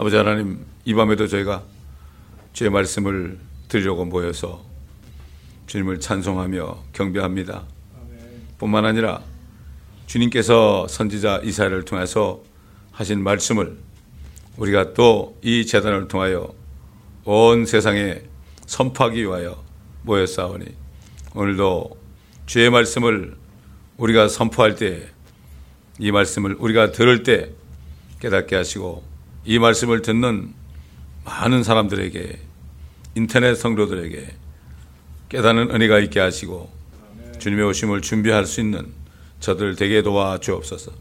아버지 하나님 이 밤에도 저희가 주의 말씀을 들으려고 모여서 주님을 찬송하며 경배합니다. 뿐만 아니라 주님께서 선지자 이사를 통해서 하신 말씀을 우리가 또 이 재단을 통하여 온 세상에 선포하기 위하여 모였사오니 오늘도 주의 말씀을 우리가 선포할 때 이 말씀을 우리가 들을 때 깨닫게 하시고 이 말씀을 듣는 많은 사람들에게 인터넷 성도들에게 깨닫는 은혜가 있게 하시고 주님의 오심을 준비할 수 있는 저들 되게 도와 주옵소서.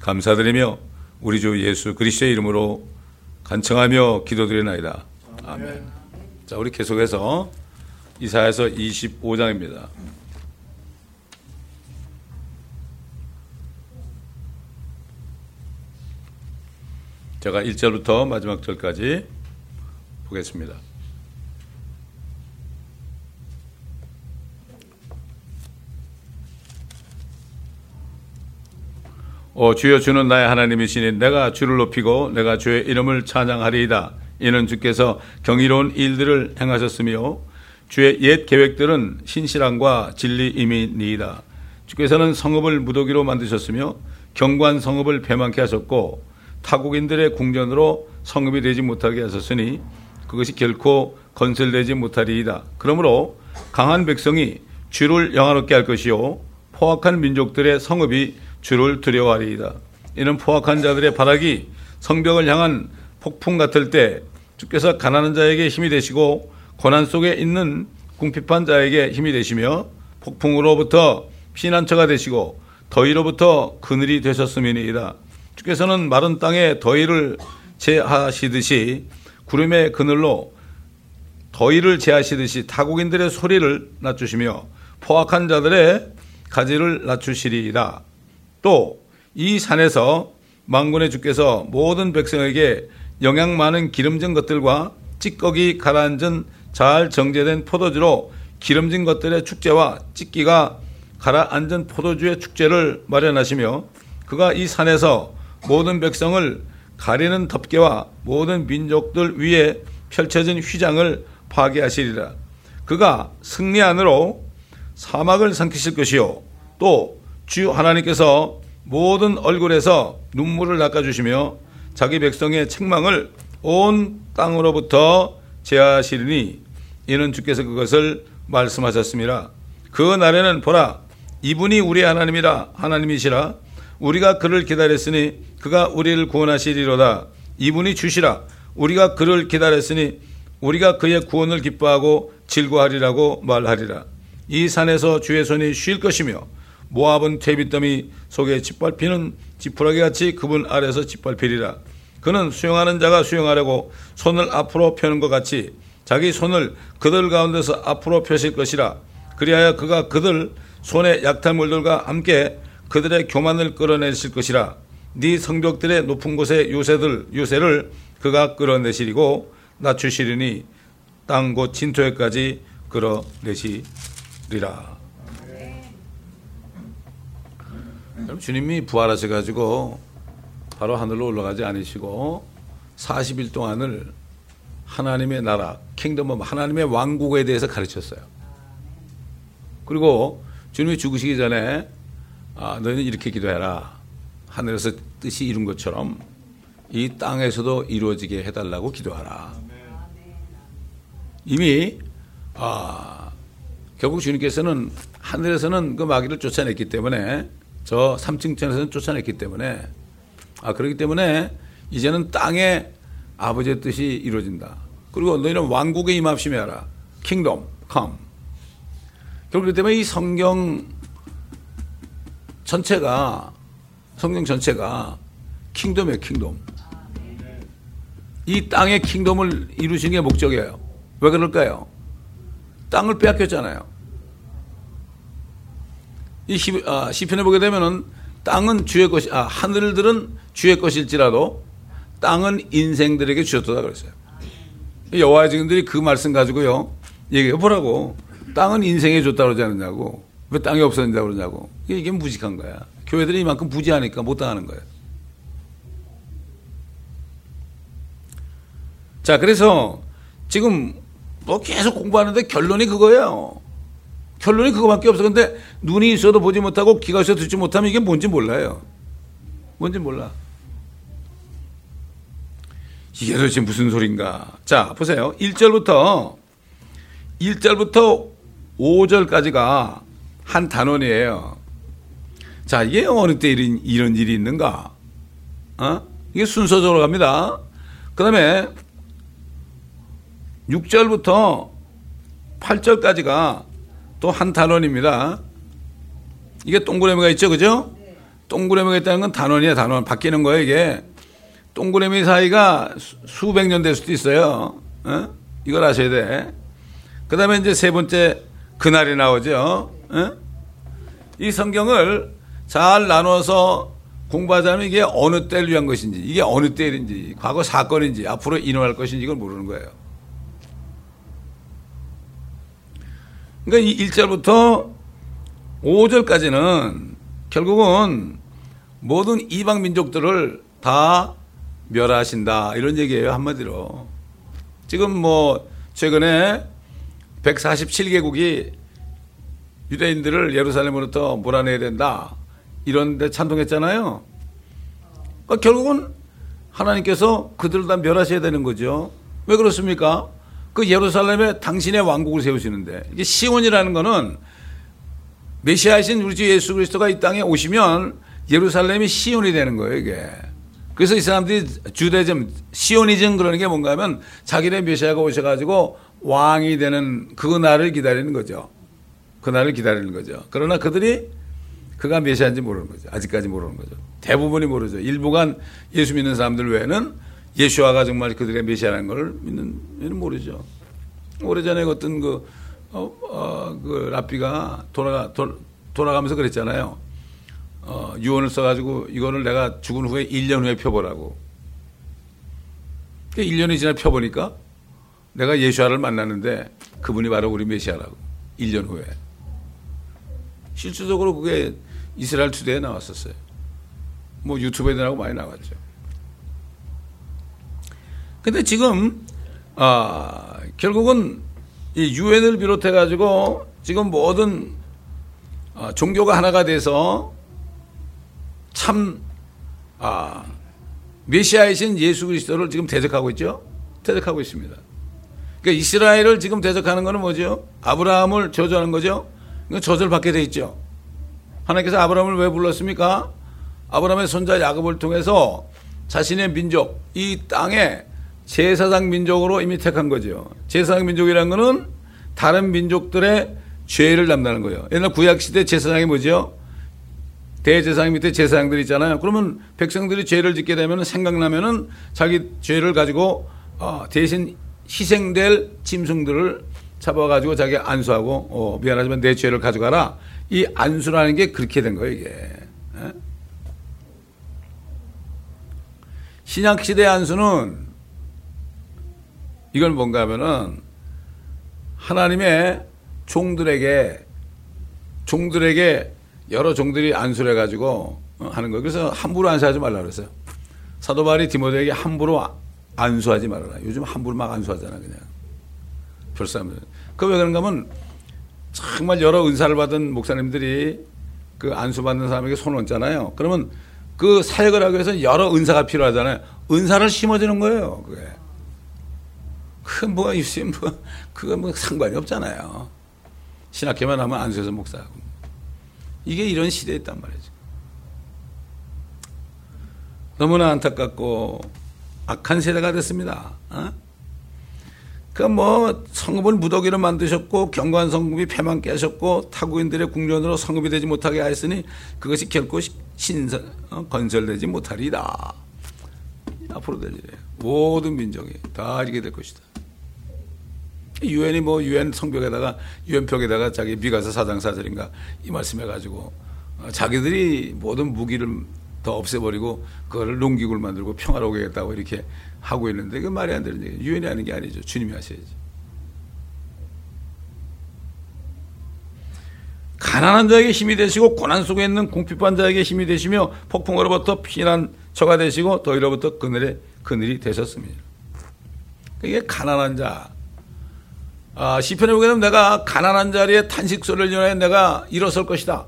감사드리며 우리 주 예수 그리스도의 이름으로 간청하며 기도드리나이다. 아멘. 자, 우리 계속해서 이사야서 25장입니다. 제가 1절부터 마지막 절까지 보겠습니다. 오 주여 주는 나의 하나님이시니 내가 주를 높이고 내가 주의 이름을 찬양하리이다. 이는 주께서 경이로운 일들을 행하셨으며 주의 옛 계획들은 신실함과 진리임이니이다. 주께서는 성읍을 무더기로 만드셨으며 경관 성읍을 배만케 하셨고 타국인들의 궁전으로 성읍이 되지 못하게 하셨으니 그것이 결코 건설되지 못하리이다. 그러므로 강한 백성이 주를 영화롭게 할 것이요 포악한 민족들의 성읍이 주를 두려워하리이다. 이는 포악한 자들의 발악이 성벽을 향한 폭풍 같을 때 주께서 가난한 자에게 힘이 되시고 고난 속에 있는 궁핍한 자에게 힘이 되시며 폭풍으로부터 피난처가 되시고 더위로부터 그늘이 되셨음이니이다. 주께서는 마른 땅에 더위를 제하시듯이 구름의 그늘로 더위를 제하시듯이 타국인들의 소리를 낮추시며 포악한 자들의 가지를 낮추시리이다. 또이 산에서 망군의 주께서 모든 백성에게 영양 많은 기름진 것들과 찌꺼기 가라앉은 잘 정제된 포도주로 기름진 것들의 축제와 찌끼가 가라앉은 포도주의 축제를 마련하시며 그가 이 산에서 모든 백성을 가리는 덮개와 모든 민족들 위에 펼쳐진 휘장을 파괴하시리라. 그가 승리 안으로 사막을 삼키실 것이요. 또 주 하나님께서 모든 얼굴에서 눈물을 닦아주시며 자기 백성의 책망을 온 땅으로부터 제하시리니 이는 주께서 그것을 말씀하셨습니다. 그 날에는 보라 이분이 우리 하나님이라 하나님이시라 우리가 그를 기다렸으니 그가 우리를 구원하시리로다. 이분이 주시라. 우리가 그를 기다렸으니 우리가 그의 구원을 기뻐하고 즐거하리라고 말하리라. 이 산에서 주의 손이 쉴 것이며 모압은 퇴비더미 속에 짓밟히는 지푸라기 같이 그분 아래서 짓밟히리라. 그는 수용하는 자가 수용하려고 손을 앞으로 펴는 것 같이 자기 손을 그들 가운데서 앞으로 펴실 것이라. 그리하여 그가 그들 손의 약탈물들과 함께 그들의 교만을 끌어내실 것이라 네 성벽들의 높은 곳의 요새들 요새를 그가 끌어내시리고 낮추시리니 땅 곧 진토에까지 끌어내시리라. 주님이 부활하셔 가지고 바로 하늘로 올라가지 않으시고 40일 동안을 하나님의 나라, 킹덤 하나님의 왕국에 대해서 가르쳤어요. 그리고 주님이 죽으시기 전에 아, 너희는 이렇게 기도해라. 하늘에서 뜻이 이룬 것처럼 이 땅에서도 이루어지게 해달라고 기도하라. 이미 아, 결국 주님께서는 하늘에서는 그 마귀를 쫓아냈기 때문에 저 삼층천에서는 쫓아냈기 때문에 아 그렇기 때문에 이제는 땅에 아버지의 뜻이 이루어진다. 그리고 너희는 왕국의 임하심이라. Kingdom, come. 그렇기 때문에 이 성경 전체가 성경 전체가 kingdom이에요, kingdom. 이 땅의 kingdom을 이루신 게 목적이에요. 왜 그럴까요? 땅을 빼앗겼잖아요. 이 시, 아, 시편에 보게 되면은 땅은 주의 것이, 아, 하늘들은 주의 것일지라도 땅은 인생들에게 주셨다 그랬어요. 여호와의 증인들이 그 말씀 가지고요 얘기해 보라고 땅은 인생에 줬다 그러지 않느냐고 왜 땅이 없어진다 그러냐고 이게 무식한 거야. 교회들이 이만큼 부지하니까 못 당하는 거예요. 자, 그래서 지금 뭐 계속 공부하는데 결론이 그거예요. 결론이 그거밖에 없어. 근데 눈이 있어도 보지 못하고 귀가 있어도 듣지 못하면 이게 뭔지 몰라요. 뭔지 몰라. 이게 도대체 무슨 소린가. 자, 보세요. 1절부터, 1절부터 5절까지가 한 단원이에요. 자, 이게 어느 때 이런, 이런 일이 있는가? 어? 이게 순서적으로 갑니다. 그 다음에 6절부터 8절까지가 또 한 단원입니다. 이게 동그라미가 있죠, 그죠? 동그라미가 있다는 건 단원이야, 단원. 바뀌는 거예요, 이게. 동그라미 사이가 수백 년 될 수도 있어요. 어? 이걸 아셔야 돼. 그 다음에 이제 세 번째, 그날이 나오죠. 어? 이 성경을 잘 나눠서 공부하자면 이게 어느 때를 위한 것인지, 이게 어느 때인지, 과거 사건인지, 앞으로 일어날 것인지 이걸 모르는 거예요. 그러니까 이 1절부터 5절까지는 결국은 모든 이방 민족들을 다 멸하신다. 이런 얘기예요. 한마디로. 지금 뭐 최근에 147개국이 유대인들을 예루살렘으로부터 몰아내야 된다. 이런데 찬동했잖아요. 그러니까 결국은 하나님께서 그들을 다 멸하셔야 되는 거죠. 왜 그렇습니까? 그 예루살렘에 당신의 왕국을 세우시는데 이게 시온이라는 거는 메시아이신 우리 주 예수 그리스도가 이 땅에 오시면 예루살렘이 시온이 되는 거예요, 이게. 그래서 이 사람들이 주대즘, 시오니즘 그러는 게 뭔가 하면 자기네 메시아가 오셔가지고 왕이 되는 그 날을 기다리는 거죠. 그 날을 기다리는 거죠. 그러나 그들이 그가 메시아인지 모르는 거죠. 아직까지 모르는 거죠. 대부분이 모르죠. 일부가 예수 믿는 사람들 외에는 예수아가 정말 그들의 메시아라는 걸 믿는, 모르죠. 오래전에 어떤 그, 어, 어, 그 라피가 돌아가, 돌, 돌아가면서 그랬잖아요. 어, 유언을 써가지고 이거를 내가 죽은 후에 1년 후에 펴보라고. 1년이 지나 펴보니까 내가 예수아를 만났는데 그분이 바로 우리 메시아라고. 1년 후에. 실질적으로 그게 이스라엘 투데이에 나왔었어요. 뭐 유튜브에 나오고 많이 나왔죠. 근데 지금 아, 결국은 이 유엔을 비롯해 가지고 지금 모든 아, 종교가 하나가 돼서 참 아, 메시아이신 예수 그리스도를 지금 대적하고 있죠. 대적하고 있습니다. 그러니까 이스라엘을 지금 대적하는 것은 뭐죠? 아브라함을 저주하는 거죠. 저절받게 돼 있죠. 하나님께서 아브라함을 왜 불렀습니까? 아브라함의 손자 야곱을 통해서 자신의 민족, 이 땅에 제사장 민족으로 이미 택한 거죠. 제사장 민족이라는 것은 다른 민족들의 죄를 담당하는 거예요. 옛날 구약시대 제사장이 뭐죠? 대제사장 밑에 제사장들이 있잖아요. 그러면 백성들이 죄를 짓게 되면 생각나면은 자기 죄를 가지고 어, 대신 희생될 짐승들을 잡아가지고 자기 안수하고 어, 미안하지만 내 죄를 가져가라. 이 안수라는 게 그렇게 된 거예요 이게. 에? 신약 시대 안수는 이건 뭔가 하면은 하나님의 종들에게 종들에게 여러 종들이 안수를 해가지고 어, 하는 거예요. 그래서 함부로 안수하지 말라 그랬어요. 사도 바울이 디모데에게 함부로 안수하지 말아라. 요즘 함부로 막 안수하잖아 그냥. 별사람들. 그왜 그런가 하면 정말 여러 은사를 받은 목사님들이 그 안수받는 사람에게 손을 얹잖아요. 그러면 그 사역을 하기 위해서 여러 은사가 필요하잖아요. 은사를 심어주는 거예요. 그게. 그 뭐가 있으면 뭐, 그거 뭐 상관이 없잖아요. 신학교만 하면 안수해서 목사하고. 이게 이런 시대에 있단 말이죠. 너무나 안타깝고 악한 세대가 됐습니다. 어? 그뭐 성읍을 무더기로 만드셨고 경관 성읍이 폐만 깨셨고 타국인들의 궁전으로 성읍이 되지 못하게 하였으니 그것이 결코 신선 어, 건설되지 못하리다. 앞으로 될 일이에요. 모든 민족이 다 이렇게 될 것이다. 유엔이 뭐 유엔 성벽에다가 유엔벽에다가 자기 미가서 사장사절인가 이 말씀해가지고 어, 자기들이 모든 무기를 더 없애버리고 그거를 농기구를 만들고 평화로 오겠다고 이렇게 하고 있는데 그 말이 안 되는 얘기. 유엔이 하는 게 아니죠. 주님이 하셔야지. 가난한 자에게 힘이 되시고 고난 속에 있는 궁핍한 자에게 힘이 되시며 폭풍으로부터 피난 처가 되시고 더위로부터 그늘에 그늘이 되셨습니다. 이게 가난한 자. 아, 시편에 보게 되면 내가 가난한 자리에 탄식 소리를 전해 내가 일어설 것이다.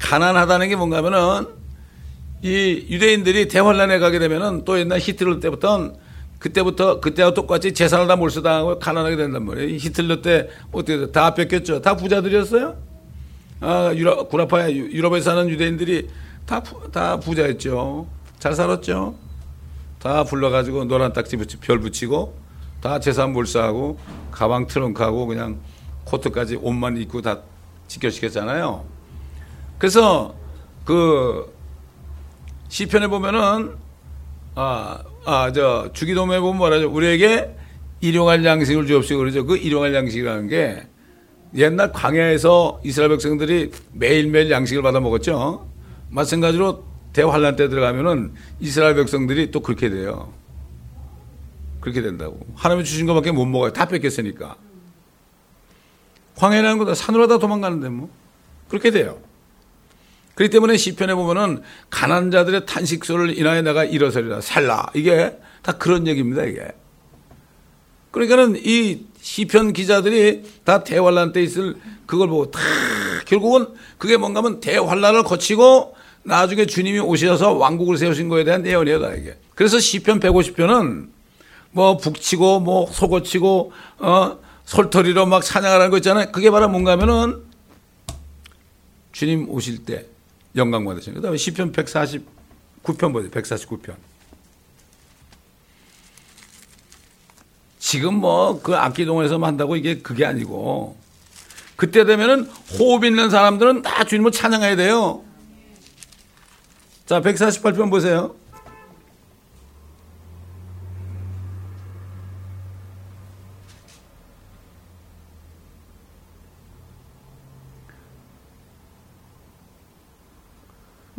가난하다는 게 뭔가 하면은 이 유대인들이 대환란에 가게 되면은 또 옛날 히틀러 때부터 그때부터 그때와 똑같이 재산을 다 몰수당하고 가난하게 된단 말이에요. 히틀러 때 어떻게 다 뺏겼죠. 다 부자들이었어요. 아, 유럽, 구라파야 유럽에 사는 유대인들이 다, 다 부자였죠. 잘 살았죠. 다 불러가지고 노란 딱지 붙이 별 붙이고 다 재산 몰수하고 가방 트렁크하고 그냥 코트까지 옷만 입고 다 지켜시켰잖아요. 그래서 그 시편에 보면은 아, 아, 저 주기도문에 보면 뭐라죠? 우리에게 일용할 양식을 주옵시고 그러죠. 그 일용할 양식이라는 게 옛날 광야에서 이스라엘 백성들이 매일매일 양식을 받아 먹었죠. 마찬가지로 대환란 때 들어가면은 이스라엘 백성들이 또 그렇게 돼요. 그렇게 된다고. 하나님이 주신 것밖에 못 먹어요. 다 뺏겼으니까. 광야라는 것도 산으로 다 도망가는데 뭐. 그렇게 돼요. 그렇기 때문에 시편에 보면은 가난 자들의 탄식소를 인하여 내가 일어서리라 살라 이게 다 그런 얘기입니다 이게. 그러니까는 이 시편 기자들이 다 대환란 때 있을 그걸 보고 다 결국은 그게 뭔가 하면 대환란을 거치고 나중에 주님이 오셔서 왕국을 세우신 거에 대한 예언이에요 이게. 그래서 시편 150편은 뭐 북치고 뭐 속어치고 어 솔터리로 막 찬양하는 거 있잖아요. 그게 바로 뭔가 하면은 주님 오실 때 영광 받으시는. 그다음에 시편 149편 보세요. 149편. 지금 뭐 그 악기동에서만 한다고 이게 그게 아니고 그때 되면은 호흡 있는 사람들은 다 주님을 찬양해야 돼요. 자, 148편 보세요.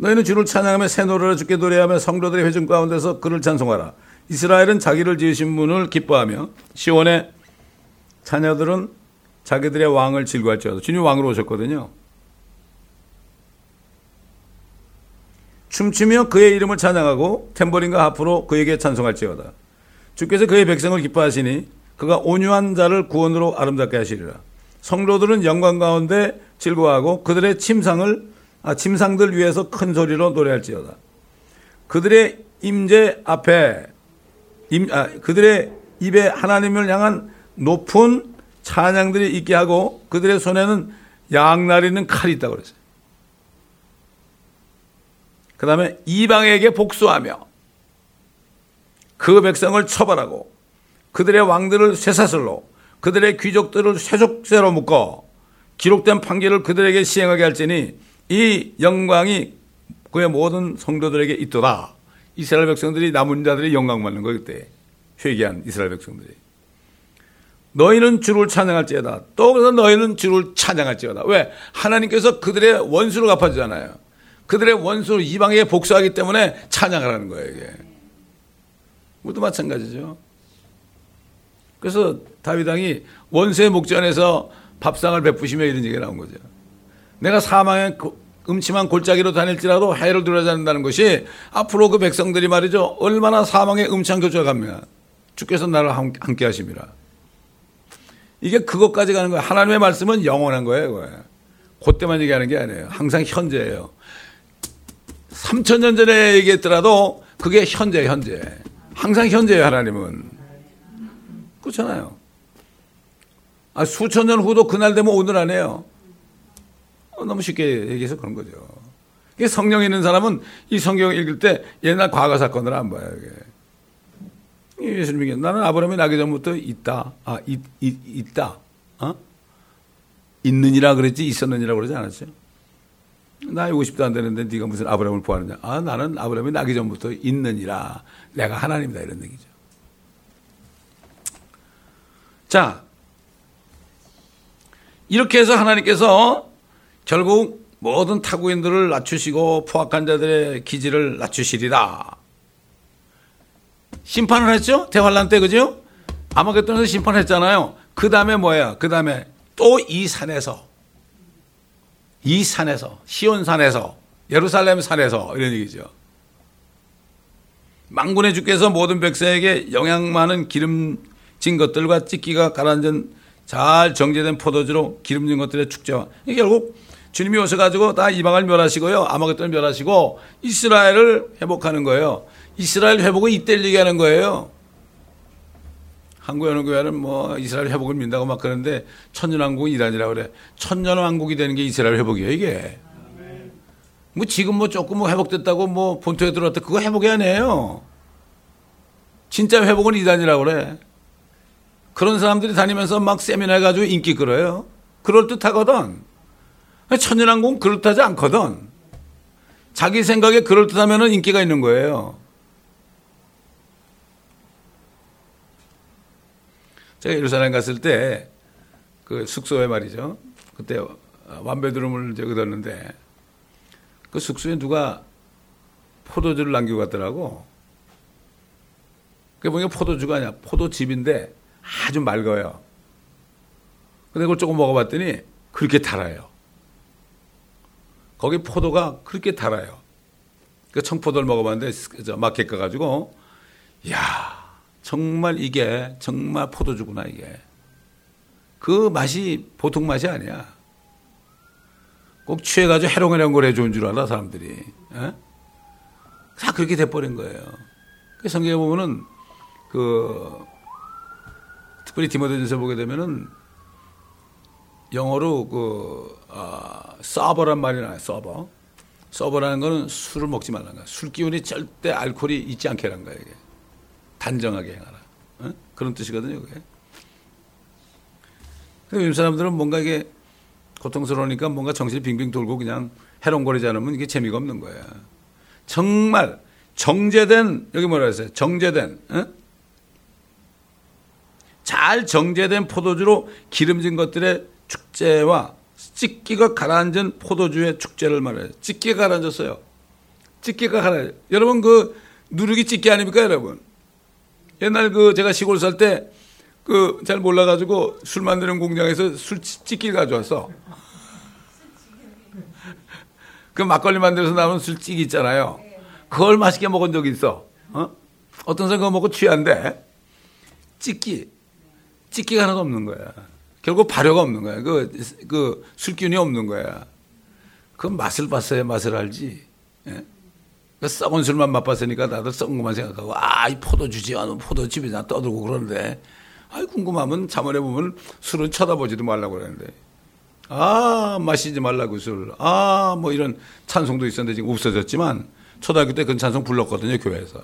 너희는 주를 찬양하며 새 노래를 주께 노래하며 성도들의 회중 가운데서 그를 찬송하라. 이스라엘은 자기를 지으신 분을 기뻐하며 시온의 자녀들은 자기들의 왕을 즐거할지어다. 주님 왕으로 오셨거든요. 춤추며 그의 이름을 찬양하고 탬버린과 하프로 그에게 찬송할지어다. 주께서 그의 백성을 기뻐하시니 그가 온유한 자를 구원으로 아름답게 하시리라. 성도들은 영광 가운데 즐거워하고 그들의 침상을 아, 침상들 위에서 큰 소리로 노래할지어다. 그들의 임재 앞에 임, 아, 그들의 입에 하나님을 향한 높은 찬양들이 있게 하고 그들의 손에는 양날이는 칼이 있다고 그랬어요. 그 다음에 이방에게 복수하며 그 백성을 처벌하고 그들의 왕들을 쇠사슬로 그들의 귀족들을 쇠족쇠로 묶어 기록된 판결을 그들에게 시행하게 할지니 이 영광이 그의 모든 성도들에게 있도다. 이스라엘 백성들이 남은 자들이 영광 받는 거 그때 회개한 이스라엘 백성들이. 너희는 주를 찬양할지어다. 또 그래서 너희는 주를 찬양할지어다. 왜? 하나님께서 그들의 원수를 갚아주잖아요. 그들의 원수 이방에 복수하기 때문에 찬양하라는 거예요, 이게. 모두 마찬가지죠. 그래서 다윗왕이 원수의 목전에서 밥상을 베푸시며 이런 얘기가 나온 거죠. 내가 사망의 음침한 골짜기로 다닐지라도 해를 두려지 않는다는 것이 앞으로 그 백성들이 말이죠. 얼마나 사망의 음침한 교조가 갑니다. 주께서 나를 함께 하십니다. 이게 그것까지 가는 거예요. 하나님의 말씀은 영원한 거예요. 그거예요. 그때만 얘기하는 게 아니에요. 항상 현재예요. 3천 년 전에 얘기했더라도 그게 현재, 현재. 항상 현재예요, 하나님은. 그렇잖아요. 아, 수천 년 후도 그날 되면 오늘 안 해요. 어, 너무 쉽게 얘기해서 그런 거죠. 이게 성령 있는 사람은 이 성경 읽을 때 옛날 과거 사건을 안 봐요. 이게. 예수님이 나는 아브라함이 나기 전부터 있다. 아, 있, 있, 있다. 어? 있느니라 그랬지 있었느니라 그러지 않았죠. 나이 50도 안 되는데 네가 무슨 아브라함을 보았느냐. 아, 나는 아브라함이 나기 전부터 있느니라. 내가 하나님이다 이런 얘기죠. 자, 이렇게 해서 하나님께서 결국 모든 타국인들을 낮추시고 포악한 자들의 기질을 낮추시리라. 심판을 했죠? 대환란 때 그죠? 아마겟돈에서 심판했잖아요. 그 다음에 뭐예요? 그 다음에 또 이 산에서 이 산에서 시온 산에서 예루살렘 산에서 이런 얘기죠. 망군의 주께서 모든 백성에게 영양 많은 기름진 것들과 찢기가 가라앉은 잘 정제된 포도주로 기름진 것들의 축제와 결국 주님이 오셔가지고 다 이방을 멸하시고요 아마겟돈을 멸하시고 이스라엘을 회복하는 거예요. 이스라엘 회복을 이때 얘기하는 거예요. 한국 연합교회는 뭐 이스라엘 회복을 민다고 막 그러는데 천년왕국은 이란이라고 그래. 천년왕국이 되는 게 이스라엘 회복이에요 이게. 뭐 지금 뭐 조금 뭐 회복됐다고 뭐 본토에 들어왔다 그거 회복이 아니에요. 진짜 회복은 이단이라고 그래. 그런 사람들이 다니면서 막 세미나 해가지고 인기 끌어요. 그럴듯하거든. 천연왕국은 그럴듯하지 않거든. 자기 생각에 그럴듯하면 인기가 있는 거예요. 제가 예루살렘 갔을 때 그 숙소에 말이죠. 그때 완배드름을 뒀는데 그 숙소에 누가 포도주를 남기고 갔더라고. 그게 보니까 포도주가 아니야. 포도즙인데 아주 맑아요. 근데 그걸 조금 먹어봤더니 그렇게 달아요. 거기 포도가 그렇게 달아요. 그 청포도를 먹어봤는데 마켓 가가지고 야 정말 이게 정말 포도주구나 이게. 그 맛이 보통 맛이 아니야. 꼭 취해가지고 해롱해롱 좋은 줄 알아, 사람들이. 에? 다 그렇게 돼버린 거예요. 그 성경에 보면은, 그, 특별히 디모데전서 보게 되면은, 영어로 그, 아, 서버란 말이 나와요, 서버. 서버라는 거는 술을 먹지 말라는 거야. 술 기운이 절대 알코올이 있지 않게 하는 거야, 이게. 단정하게 행하라. 에? 그런 뜻이거든요, 그게. 근데 사람들은 뭔가 이게 고통스러우니까 뭔가 정신이 빙빙 돌고 그냥 해롱거리지 않으면 이게 재미가 없는 거야. 정말 정제된 여기 뭐라 했어요? 정제된 어? 잘 정제된 포도주로 기름진 것들의 축제와 찢기가 가라앉은 포도주의 축제를 말해요. 찢기가 가라앉았어요. 찢기가 가라앉. 여러분 그 누룩이 찢기 아닙니까, 여러분? 옛날 그 제가 시골 살 때 그 잘 몰라가지고 술 만드는 공장에서 술 찢기 가져왔어. 그 막걸리 만들어서 나오는 술찌개 있잖아요. 그걸 맛있게 먹은 적이 있어. 어? 어떤 사람 그거 먹고 취한데 찢기 찢기가 하나도 없는 거야. 결국 발효가 없는 거야. 그, 그 술균이 없는 거야. 그 맛을 봤어야 맛을 알지. 예? 그 썩은 술만 맛봤으니까 다들 썩은 것만 생각하고 아 이 포도주지 않은 포도집이나 떠들고 그러는데 아 궁금하면 자문해 보면 술은 쳐다보지도 말라고 그러는데 아, 마시지 말라고 술. 아, 뭐 이런 찬송도 있었는데 지금 없어졌지만 초등학교 때 그 찬송 불렀거든요, 교회에서.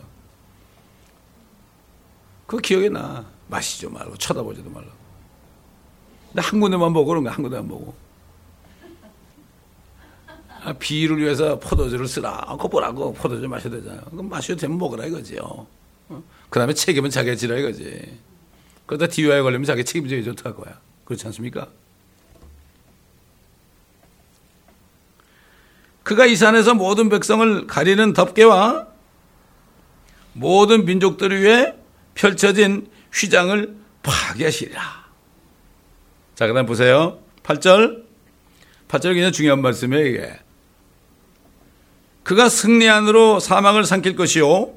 그 기억이 나. 마시지 말고 쳐다보지도 말라고. 한 군데만 보고 그런 거야, 한 군데만 보고. 아, 비를 위해서 포도주를 쓰라. 그거 보라고 포도주 마셔야 되잖아요. 그럼 마셔도 되면 먹으라 이거지요. 어? 그 다음에 책임은 자기가 지라 이거지. 그러다 DUI 걸리면 자기 책임져야 좋다 거야. 그렇지 않습니까? 그가 이 산에서 모든 백성을 가리는 덮개와 모든 민족들을 위해 펼쳐진 휘장을 파괴하시리라. 자, 그 다음 보세요. 8절. 8절이 굉장히 중요한 말씀이에요, 이게. 그가 승리 안으로 사망을 삼킬 것이요.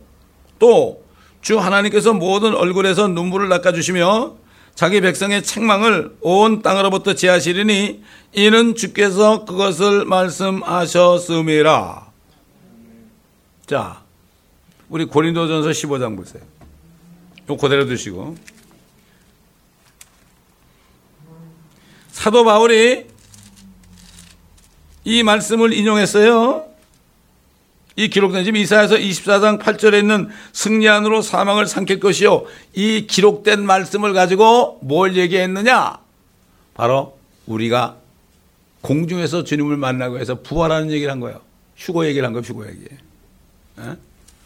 또 주 하나님께서 모든 얼굴에서 눈물을 닦아주시며 자기 백성의 책망을 온 땅으로부터 제하시리니 이는 주께서 그것을 말씀하셨음이라. 자, 우리 고린도전서 15장 보세요. 요 그대로 두시고. 사도 바울이 이 말씀을 인용했어요. 이 기록된 지금 이사야서 24장 8절에 있는 승리 안으로 사망을 삼킬 것이요. 이 기록된 말씀을 가지고 뭘 얘기했느냐? 바로 우리가 공중에서 주님을 만나고 해서 부활하는 얘기를 한 거예요. 휴고 얘기를 한 거예요, 휴고 얘기. 에?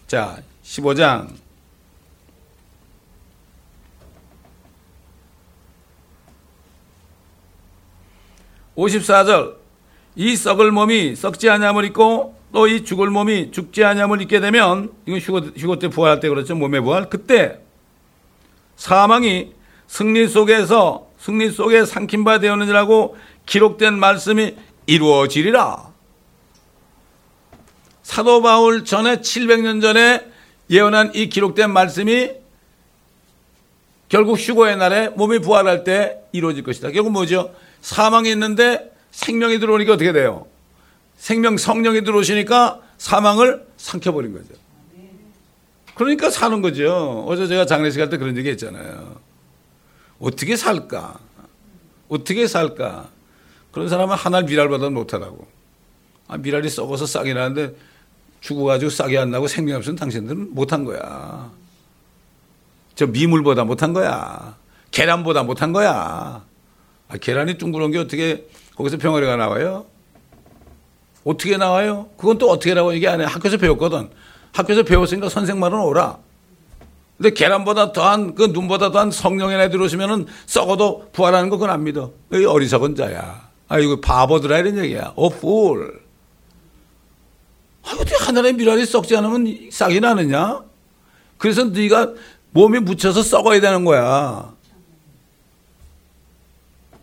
자, 15장. (54절) 이 썩을 몸이 썩지 아니함을 입고 또 이 죽을 몸이 죽지 아니함을 입게 되면 이건 휴고, 휴고 때 부활할 때 그렇죠 몸의 부활 그때 사망이 승리 속에서 승리 속에 삼킨 바 되었느니라고 기록된 말씀이 이루어지리라. 사도 바울 전에 700년 전에 예언한 이 기록된 말씀이 결국 휴거의 날에 몸이 부활할 때 이루어질 것이다. 결국 뭐죠? 사망이 있는데 생명이 들어오니까 어떻게 돼요? 생명 성령이 들어오시니까 사망을 삼켜버린 거죠. 그러니까 사는 거죠. 어제 제가 장례식 할 때 그런 얘기 했잖아요. 어떻게 살까? 어떻게 살까? 그런 사람은 하나를 미랄보다 못하다고. 아, 미랄이 썩어서 싹이 나는데 죽어가지고 싹이 안 나고 생명 없으면 당신들은 못한 거야. 저 미물보다 못한 거야. 계란보다 못한 거야. 아, 계란이 둥그런 게 어떻게 거기서 병아리가 나와요? 어떻게 나와요? 그건 또 어떻게 나와? 이게 아니야. 학교에서 배웠거든. 학교에서 배웠으니까 선생 말은 오라. 근데 계란보다 더한 그 눈보다 더한 성령의 날 들어오시면은 썩어도 부활하는 거 그건 안 믿어. 이 어리석은 자야. 아 이거 바보들아 이런 얘기야. 어 풀. 아 어떻게 하늘의 미랄이 썩지 않으면 싹이 나느냐? 그래서 네가 몸이 묻혀서 썩어야 되는 거야.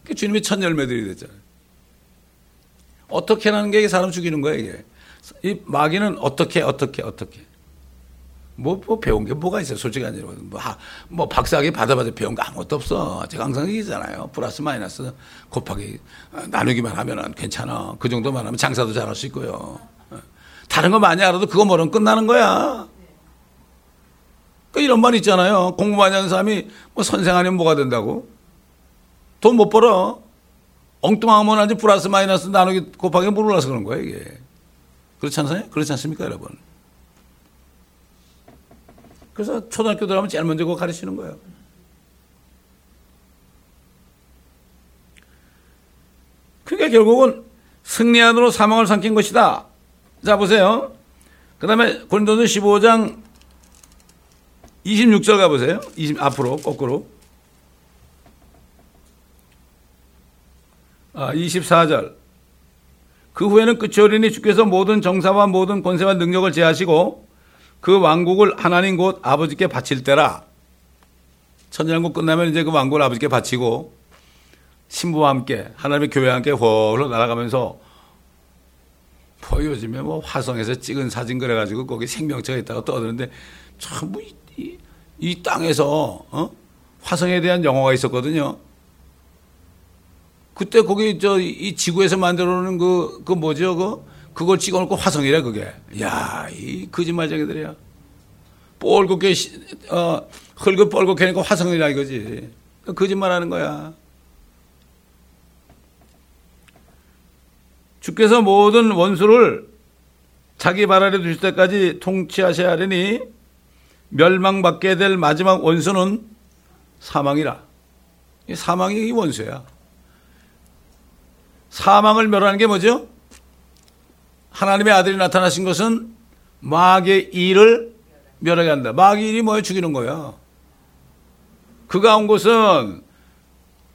그 주님이 첫 열매들이 됐잖아요. 어떻게 하는 게 사람 죽이는 거야 이게. 이 마귀는 어떻게 어떻게 어떻게. 뭐, 뭐 배운 게 뭐가 있어요 솔직히 아니라 뭐, 하, 뭐 박사학위 받아봐도 배운 거 아무것도 없어. 제가 항상 얘기잖아요. 플러스 마이너스. 곱하기 어, 나누기만 하면은 괜찮아. 그 정도만 하면 장사도 잘할 수 있고요. 어. 다른 거 많이 알아도 그거 모르면 끝나는 거야. 그 이런 말 있잖아요. 공부 많이 하는 사람이 뭐 선생 아니면 뭐가 된다고 돈 못 벌어 엉뚱하면 하지 플러스 마이너스 나누기 곱하기 몰라서 그런 거야 이게 그렇지 않아요? 그렇지 않습니까 여러분 그래서 초등학교 들어가면 제일 먼저 그거 가르치는 거예요. 그러니까 결국은 승리 안으로 사망을 삼킨 것이다. 자, 보세요. 그 다음에 고린도서 15장 26절 가보세요. 20, 앞으로, 거꾸로. 24절. 그 후에는 끝이 오리니 주께서 모든 정사와 모든 권세와 능력을 제하시고 그 왕국을 하나님 곧 아버지께 바칠 때라. 천년국 끝나면 이제 그 왕국을 아버지께 바치고 신부와 함께 하나님의 교회와 함께 홀로 날아가면서 뭐 요즘에 뭐 화성에서 찍은 사진 그래가지고 거기 생명체가 있다고 떠드는데 참이 이, 이 땅에서 어? 화성에 대한 영화가 있었거든요. 그때 거기 저 이 지구에서 만들어 놓은 그, 그 뭐죠, 그 그걸 찍어 놓고 화성이래 그게. 야, 이 거짓말쟁이들이야. 뻘겋게 어, 흙을 뻘겋게 하니까 화성이라 이거지. 거짓말 하는 거야. 주께서 모든 원수를 자기 발 아래 두실 때까지 통치하셔야 하리니 멸망받게 될 마지막 원수는 사망이라. 사망이 원수야. 사망을 멸하는 게 뭐죠? 하나님의 아들이 나타나신 것은 마귀의 일을 멸하게 한다. 마귀 일이 뭐예요? 죽이는 거야. 그가 온 것은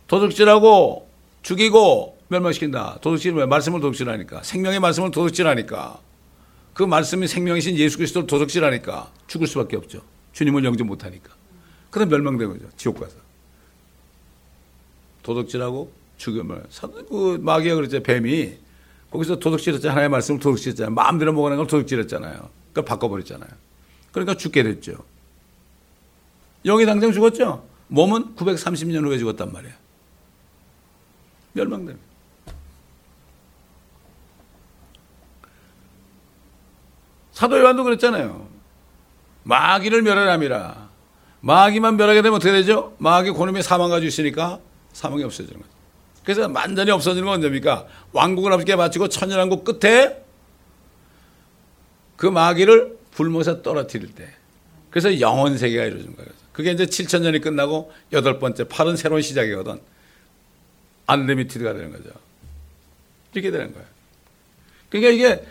도둑질하고 죽이고 멸망시킨다. 도둑질은 왜? 말씀을 도둑질하니까. 생명의 말씀을 도둑질하니까. 그 말씀이 생명이신 예수 그리스도를 도둑질하니까 죽을 수밖에 없죠. 주님을 영접 못하니까. 그럼 멸망된 거죠. 지옥 가서. 도둑질하고 죽음을. 그 마귀가 그랬죠. 뱀이 거기서 도둑질했잖아요. 하나님의 말씀을 도둑질했잖아요. 마음대로 먹어낸 걸 도둑질했잖아요. 그걸 바꿔버렸잖아요. 그러니까 죽게 됐죠. 영이 당장 죽었죠. 몸은 930년 후에 죽었단 말이에요. 멸망됩니다. 사도 요한도 그랬잖아요. 마귀를 멸하람이라. 마귀만 멸하게 되면 어떻게 되죠? 마귀 고놈이 사망 가지고 있으니까 사망이 없어지는 거죠. 그래서 완전히 없어지는 건 언제입니까? 왕국을 아버지께 바치고 천연왕국 끝에 그 마귀를 불못에 떨어뜨릴 때. 그래서 영원 세계가 이루어진 거예요. 그게 이제 7천 년이 끝나고 여덟 번째 팔은 새로운 시작이거든. 안리미티드가 되는 거죠. 이렇게 되는 거예요. 그러니까 이게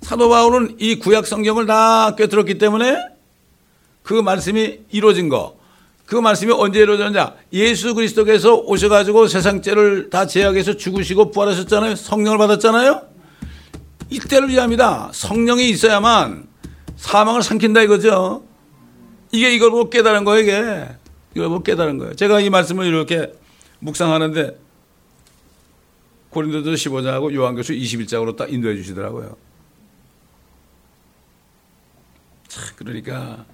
사도 바울은 이 구약 성경을 다 꿰뚫었기 때문에 그 말씀이 이루어진 거. 그 말씀이 언제 이루어졌냐? 예수 그리스도께서 오셔가지고 세상 죄를 다 제약해서 죽으시고 부활하셨잖아요. 성령을 받았잖아요. 이때를 위함이다. 성령이 있어야만 사망을 삼킨다 이거죠. 이게 이걸 보고 깨달은 거예요, 이게. 이걸 보고 깨달은 거예요. 제가 이 말씀을 이렇게 묵상하는데 고린도서 15장하고 요한교수 21장으로 딱 인도해 주시더라고요. 참 그러니까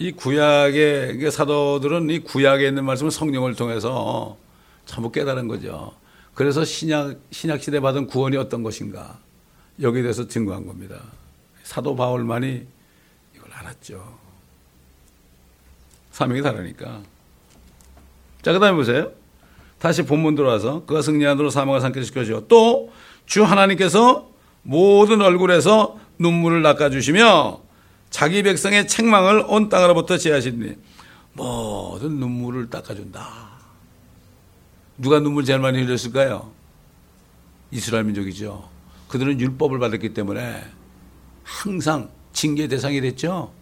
이 구약의 사도들은 이 구약에 있는 말씀을 성령을 통해서 전부 깨달은 거죠. 그래서 신약 신약 시대 받은 구원이 어떤 것인가 여기에 대해서 증거한 겁니다. 사도 바울만이 이걸 알았죠. 사명이 다르니까. 자, 그 다음에 보세요. 다시 본문 들어와서 그가 승리한으로 사망을 상쾌시켜주어 또 주 하나님께서 모든 얼굴에서 눈물을 닦아주시며 자기 백성의 책망을 온 땅으로부터 제하시니 모든 눈물을 닦아준다. 누가 눈물 제일 많이 흘렸을까요? 이스라엘 민족이죠. 그들은 율법을 받았기 때문에 항상 징계 대상이 됐죠.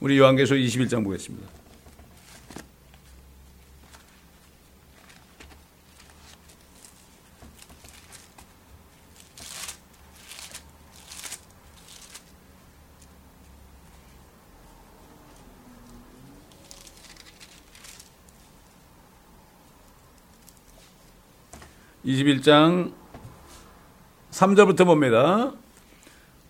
우리 요한계시록 21장 보겠습니다. 21장 3절부터 봅니다.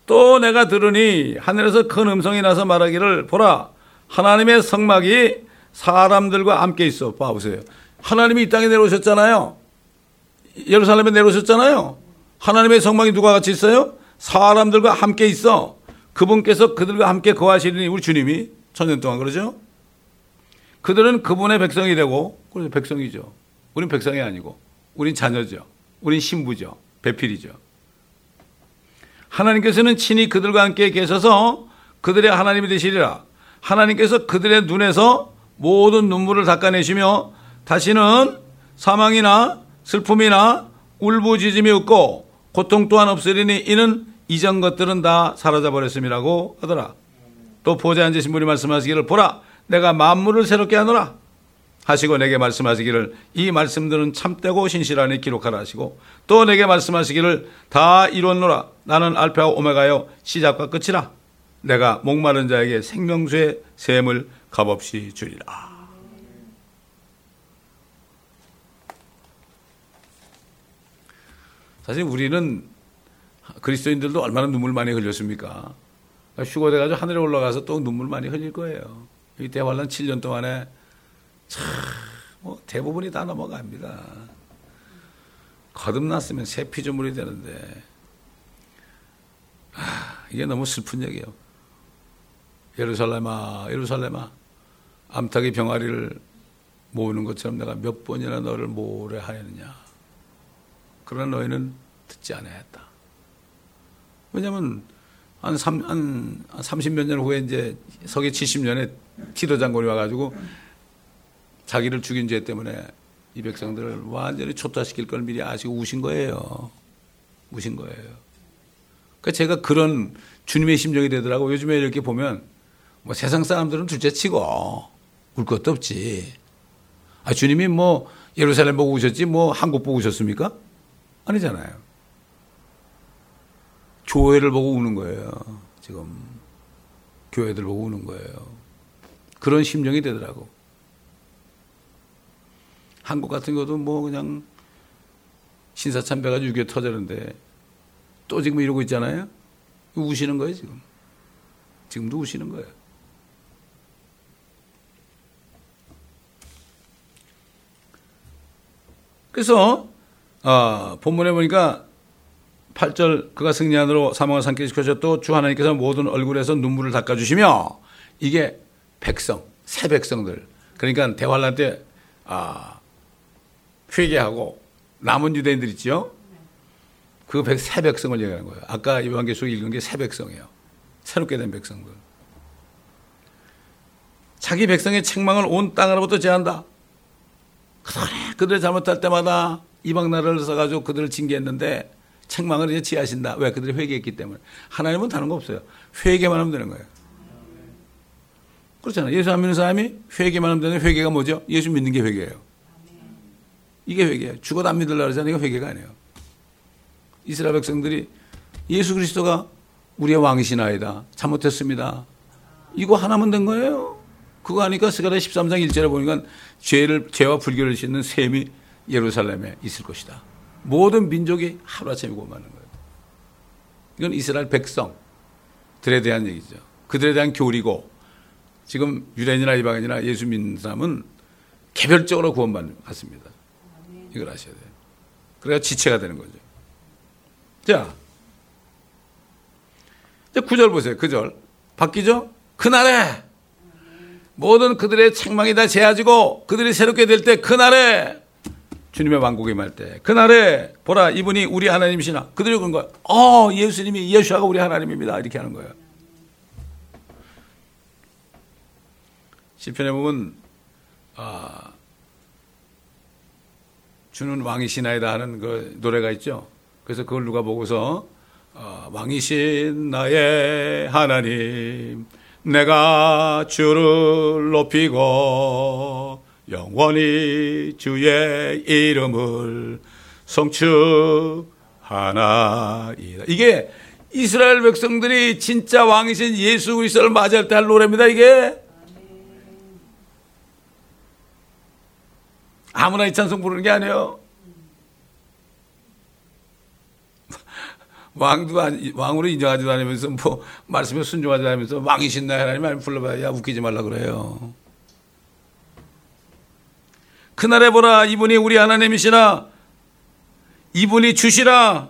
또 내가 들으니 하늘에서 큰 음성이 나서 말하기를 보라 하나님의 성막이 사람들과 함께 있어 봐보세요. 하나님이 이 땅에 내려오셨잖아요. 예루살렘에 내려오셨잖아요. 하나님의 성막이 누가 같이 있어요? 사람들과 함께 있어. 그분께서 그들과 함께 거하시리니 우리 주님이 천년 동안 그러죠? 그들은 그분의 백성이 되고, 그래서 백성이죠. 우린 백성이 아니고. 우린 자녀죠. 우린 신부죠. 배필이죠. 하나님께서는 친히 그들과 함께 계셔서 그들의 하나님이 되시리라. 하나님께서 그들의 눈에서 모든 눈물을 닦아내시며 다시는 사망이나 슬픔이나 울부짖음이 없고 고통 또한 없으리니 이는 이전 것들은 다 사라져 버렸음이라고 하더라. 또 보좌 앉으신 분이 말씀하시기를 보라 내가 만물을 새롭게 하노라. 하시고 내게 말씀하시기를 이 말씀들은 참되고 신실하니 기록하라 하시고 또 내게 말씀하시기를 다 이뤘노라 나는 알파와 오메가요 시작과 끝이라 내가 목마른 자에게 생명수의 샘을 값없이 주리라 사실 우리는 그리스도인들도 얼마나 눈물 많이 흘렸습니까? 휴거돼가지고 하늘에 올라가서 또 눈물 많이 흘릴 거예요. 이 대환란 7년 동안에 참, 뭐 대부분이 다 넘어갑니다. 거듭났으면 새 피조물이 되는데, 아, 이게 너무 슬픈 얘기예요. 예루살렘아, 예루살렘아, 암탉이 병아리를 모으는 것처럼 내가 몇 번이나 너를 모으려 하였느냐. 그러나 너희는 듣지 않아야했다. 왜냐면, 한, 3, 한 30몇 년 후에 이제 서기 70년에 티도 장군이 와가지고 자기를 죽인 죄 때문에 이 백성들을 완전히 초토화시킬 걸 미리 아시고 우신 거예요. 우신 거예요. 그러니까 제가 그런 주님의 심정이 되더라고. 요즘에 이렇게 보면 뭐 세상 사람들은 둘째 치고 울 것도 없지. 아, 주님이 뭐 예루살렘 보고 오셨지 뭐 한국 보고 오셨습니까? 아니잖아요. 교회를 보고 우는 거예요. 지금 교회들 보고 우는 거예요. 그런 심정이 되더라고. 한국 같은 것도 뭐 그냥 신사참배가 6.25 터졌는데 또 지금 이러고 있잖아요. 우시는 거예요, 지금. 지금도 우시는 거예요. 그래서 어, 본문에 보니까 8절 그가 승리한으로 사망을 삼게 시켜줬도 주 하나님께서 모든 얼굴에서 눈물을 닦아주시며 이게 백성, 새 백성들. 그러니까 대환란 때 아, 회개하고 남은 유대인들 있죠? 그 백, 새 백성을 얘기하는 거예요. 아까 요한계시록 읽은 게 새 백성이에요. 새롭게 된 백성들. 자기 백성의 책망을 온 땅으로부터 제한다. 그들이 그들 잘못할 때마다 이방 나라를 써가지고 그들을 징계했는데 책망을 이제 지하신다. 왜? 그들이 회개했기 때문에. 하나님은 다른 거 없어요. 회개만 하면 되는 거예요. 그렇잖아요. 예수 안 믿는 사람이 회개만 하면 되는 회개가 뭐죠? 예수 믿는 게 회개예요. 이게 회개예요. 죽어도 안 믿으려고 하잖아요. 이거 회개가 아니에요. 이스라엘 백성들이 예수 그리스도가 우리의 왕이시나이다. 잘못했습니다. 이거 하나면 된 거예요. 그거 하니까 스가랴 13장 1절에 보니까 죄를 죄와 불교를 씻는 셈이 예루살렘에 있을 것이다. 모든 민족이 하루아침에 구원받는 거예요. 이건 이스라엘 백성들에 대한 얘기죠. 그들에 대한 교리고 지금 유대인이나 이방인이나 예수 믿는 사람은 개별적으로 구원받는 같습니다. 이걸 아셔야 돼요. 그래야 지체가 되는 거죠. 자, 이제 구절 보세요. 구절 바뀌죠? 그날에 모든 그들의 책망이 다 제하지고 그들이 새롭게 될 때 그날에 주님의 왕국에 임할 때 그날에 보라 이분이 우리 하나님이시나 그들이 그런 거야. 어 예수님이 예수아가 우리 하나님입니다. 이렇게 하는 거예요. 시편에 보면 아, 주는 왕이시나이다 하는 그 노래가 있죠. 그래서 그걸 누가 보고서 어, 왕이신 나의 하나님 내가 주를 높이고 영원히 주의 이름을 성축하나이다. 이게 이스라엘 백성들이 진짜 왕이신 예수 그리스도를 맞이할 때할 노래입니다. 이게 아무나 이 찬송 부르는 게 아니에요. 왕도 아니, 왕으로 인정하지도 않으면서 뭐 말씀에 순종하지 않으면서 왕이신 나 하나님 말 불러봐야 야 웃기지 말라 그래요. 그날에 보라 이분이 우리 하나님이시나 이분이 주시라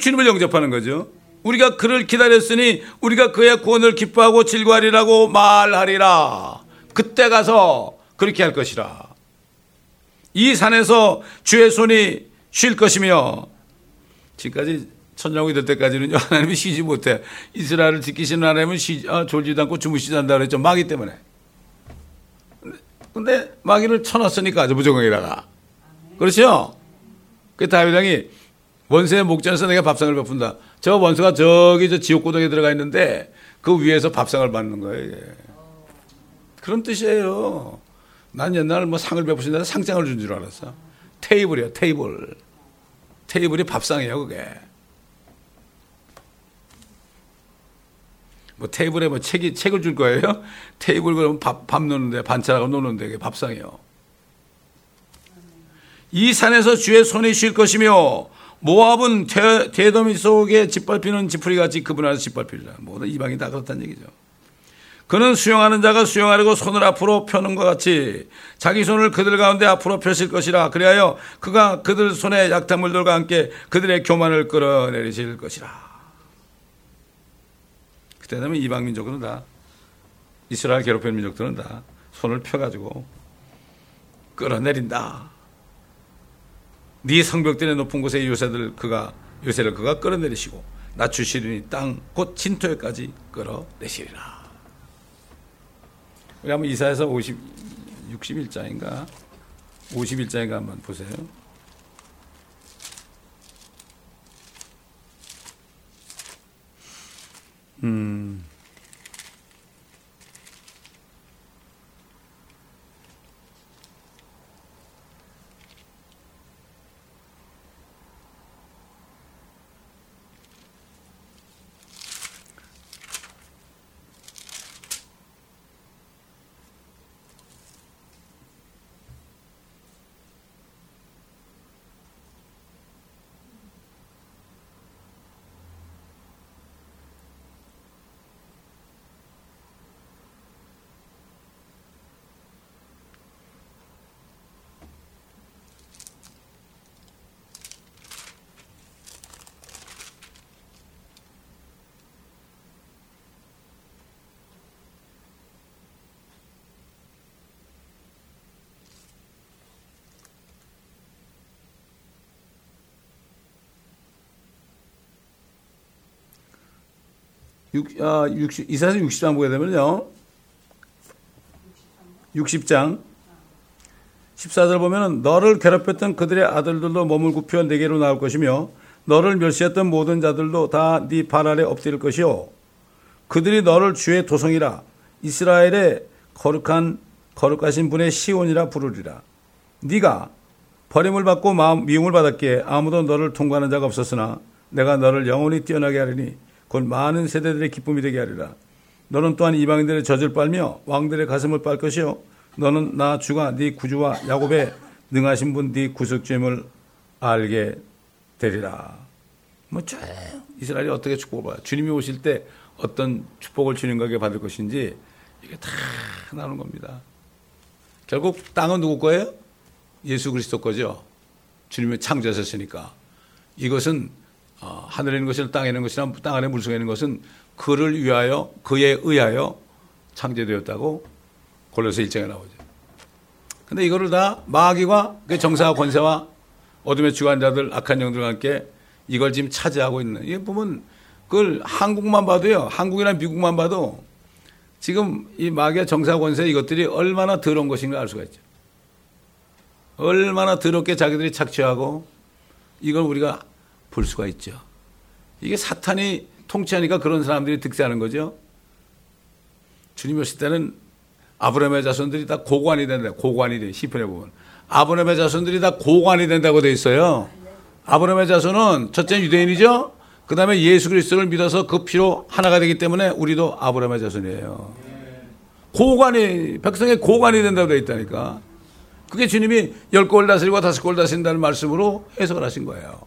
주님을 영접하는 거죠. 우리가 그를 기다렸으니 우리가 그의 구원을 기뻐하고 즐거하리라고 말하리라. 그때 가서 그렇게 할 것이라. 이 산에서 주의 손이 쉴 것이며 지금까지 천년이 될 때까지는 하나님이 쉬지 못해. 이스라엘을 지키시는 하나님은 쉬, 아, 졸지도 않고 주무시지 않다 그랬죠. 마귀 때문에. 근데 마귀를 쳐놨으니까 아주 부정하게다가. 그렇죠? 그 다윗 왕이 원수의 목전에서 내가 밥상을 베푼다. 저 원수가 저기 저 지옥고동에 들어가 있는데 그 위에서 밥상을 받는 거예요. 그런 뜻이에요. 난 옛날 뭐 상을 베푸신다 상장을 준 줄 알았어. 테이블이요, 테이블. 테이블이 밥상이에요, 그게. 뭐 테이블에 뭐 책이, 책을 줄 거예요? 테이블 그러면 밥, 밥 놓는데, 반찬하고 놓는데, 그게 밥상이요. 이 산에서 주의 손이 쉴 것이며, 모압은 대, 대더미 속에 짓밟히는 지푸리 같이 그분 안에서 짓밟히리라. 모든 이방이 다 그렇다는 얘기죠. 그는 수용하는 자가 수용하려고 손을 앞으로 펴는 것 같이 자기 손을 그들 가운데 앞으로 펴실 것이라 그리하여 그가 그들 손에 약탈 물들과 함께 그들의 교만을 끌어내리실 것이라. 그때 되면 이방 민족들은 다 이스라엘 괴롭힌 민족들은 다 손을 펴가지고 끌어내린다. 네 성벽들의 높은 곳에 요새들 그가 요새를 그가 끌어내리시고 낮추시리니 땅 곧 진토에까지 끌어내시리라. 우리 한번 이사에서 50, 61장인가? 51장인가 한번 보세요. 음. 6, 아, 60, 이사에서 60장 보게 되면요. 60장. 14절 보면은 너를 괴롭혔던 그들의 아들들도 몸을 굽혀 내게로 나올 것이며 너를 멸시했던 모든 자들도 다 네 발 아래 엎드릴 것이요. 그들이 너를 주의 도성이라 이스라엘의 거룩한 거룩하신 분의 시온이라 부르리라. 네가 버림을 받고 마음 미움을 받았기에 아무도 너를 통과하는 자가 없었으나 내가 너를 영원히 뛰어나게 하리니 곧 많은 세대들의 기쁨이 되게 하리라. 너는 또한 이방인들의 젖을 빨며 왕들의 가슴을 빨 것이요. 너는 나 주가 네 구주와 야곱의 능하신 분 네 구속죄임을 알게 되리라. 뭐 쭉 이스라엘이 어떻게 축복을 받아? 주님이 오실 때 어떤 축복을 주님에게 받을 것인지 이게 다 나오는 겁니다. 결국 땅은 누구 거예요? 예수 그리스도 거죠. 주님이 창조하셨으니까. 이것은 어, 하늘에 있는 것이나 땅에 있는 것이나 땅 안에 물속에 있는 것은 그를 위하여 그에 의하여 창조되었다고 골로새 1장에 나오죠. 근데 이거를 다 마귀와 그 정사와 권세와 어둠의 주관 자들 악한 영들과 함께 이걸 지금 차지하고 있는 이게 보면 그걸 한국만 봐도요. 한국이나 미국만 봐도 지금 이 마귀와 정사 권세 이것들이 얼마나 더러운 것인가 알 수가 있죠. 얼마나 더럽게 자기들이 착취하고 이걸 우리가 볼 수가 있죠. 이게 사탄이 통치하니까 그런 사람들이 득세하는 거죠. 주님 오실 때는 아브라함의 자손들이 다 고관이 된다. 고관이 돼. 시편에 보면. 아브라함의 자손들이 다 고관이 된다고 돼 있어요. 아브라함의 자손은 첫째 유대인이죠. 그 다음에 예수 그리스도를 믿어서 그 피로 하나가 되기 때문에 우리도 아브라함의 자손이에요. 고관이, 백성의 고관이 된다고 돼 있다니까. 그게 주님이 열 골 다스리고 다섯 골 다스린다는 말씀으로 해석을 하신 거예요.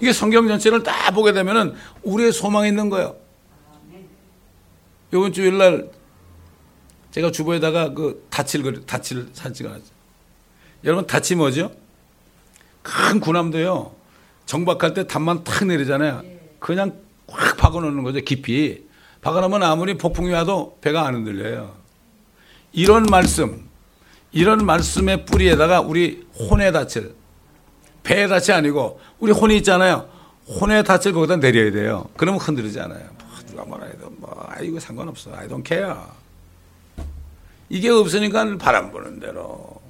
이게 성경 전체를 다 보게 되면은 우리의 소망이 있는 거예요. 이번 주일 날 제가 주보에다가 그 다칠 다칠 사진 찍어놨죠. 여러분 다치 뭐죠? 큰 군함도요. 정박할 때 담만 탁 내리잖아요. 그냥 확 박아 놓는 거죠. 깊이. 박아 놓으면 아무리 폭풍이 와도 배가 안 흔들려요. 이런 말씀, 이런 말씀의 뿌리에다가 우리 혼의 닻을 배의 닻이 아니고 우리 혼이 있잖아요. 혼의 닻을 거기다 내려야 돼요. 그러면 흔들리지 않아요. 뭐 누가 뭐라 해도 뭐 아이고 상관없어. I don't care. 이게 없으니까 바람 부는 대로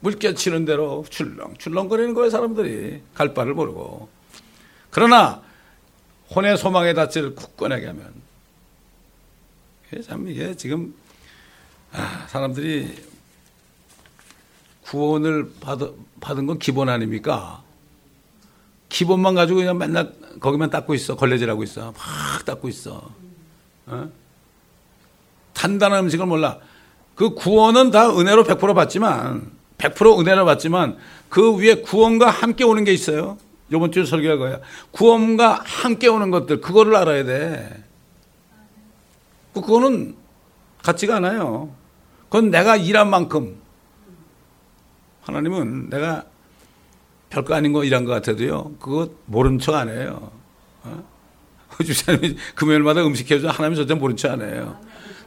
물결 치는 대로 출렁 출렁거리는 거예요 사람들이 갈 바를 모르고 그러나 혼의 소망의 닻을 굳건하게 하면 참 이게 지금 아, 사람들이 구원을 받, 받은 건 기본 아닙니까? 기본만 가지고 그냥 맨날 거기만 닦고 있어. 걸레질하고 있어. 막 닦고 있어. 어? 단단한 음식을 몰라. 그 구원은 다 은혜로 100% 받지만, 100% 은혜로 받지만, 그 위에 구원과 함께 오는 게 있어요. 요번 주에 설교할 거야. 구원과 함께 오는 것들, 그거를 알아야 돼. 그거는 같지가 않아요. 그건 내가 일한 만큼, 하나님은 내가 별거 아닌 거 일한 것 같아도요, 그거 모른 척 안 해요. 어? 주사님이 금요일마다 음식 해줘 하나님 절대 모른 척 안 해요.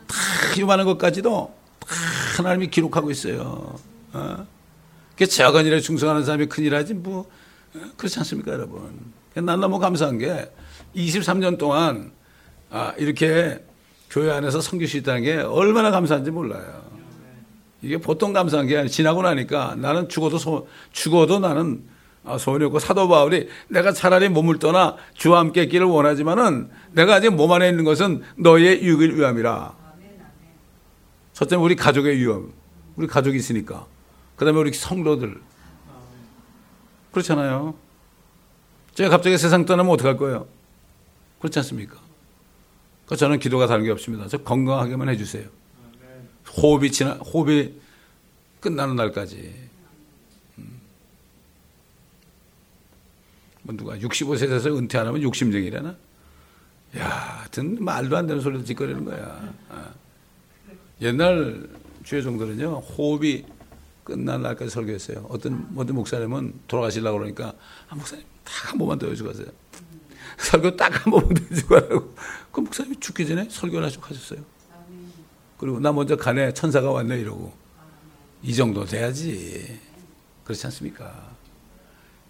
다 요만한 것까지도 다 하나님이 기록하고 있어요. 어? 그 작은 일에 충성하는 사람이 큰 일하지 뭐 어? 그렇지 않습니까, 여러분? 난 너무 감사한 게 23년 동안 아, 이렇게 교회 안에서 섬길 수 있다는 게 얼마나 감사한지 몰라요. 이게 보통 감사한 게 아니라 지나고 나니까 나는 죽어도 소, 죽어도 나는 아, 소원이 없고 사도 바울이 내가 차라리 몸을 떠나 주와 함께 있기를 원하지만은 내가 아직 몸 안에 있는 것은 너의 유익을 위함이라. 첫째 우리 가족의 위험. 우리 가족이 있으니까. 그 다음에 우리 성도들. 그렇잖아요. 제가 갑자기 세상 떠나면 어떡할 거예요? 그렇지 않습니까? 그 저는 기도가 다른 게 없습니다. 저 건강하게만 해주세요. 호흡이 지나, 호흡이 끝나는 날까지. 음. 뭐 누가 65세 돼서 은퇴 안 하면 욕심쟁이라나? 야, 하여튼 말도 안 되는 소리를 짓거리는 거야. 아. 옛날 주의 종들은요, 호흡이 끝난 날까지 설교했어요. 어떤, 어떤 목사님은 돌아가시려고 그러니까, 아, 목사님, 딱 한 번만 더 해주고 가세요. 설교 딱 한 번만 더 해주고 하라고. 그 목사님이 죽기 전에 설교를 하시고 하셨어요. 그리고 나 먼저 가네 천사가 왔네 이러고 이 정도 돼야지 그렇지 않습니까?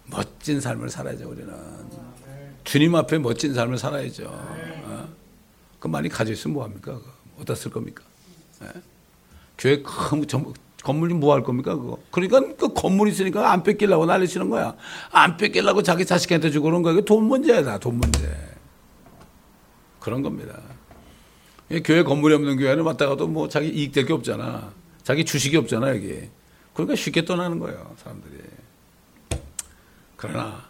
멋진 삶을 살아야죠 우리는 주님 앞에 멋진 삶을 살아야죠. 어? 그 많이 가져 있으면 뭐 합니까? 어디다 쓸 겁니까? 예? 교회 큰 건물 좀뭐할 겁니까? 그거. 그러니까 그 건물 있으니까 안 뺏기려고 난리치는 거야. 안 뺏기려고 자기 자식한테 주고 그런 거야. 돈 문제야, 돈 문제. 그런 겁니다. 교회 건물이 없는 교회는 왔다가도 뭐 자기 이익될 게 없잖아. 자기 주식이 없잖아, 여기. 그러니까 쉽게 떠나는 거예요, 사람들이. 그러나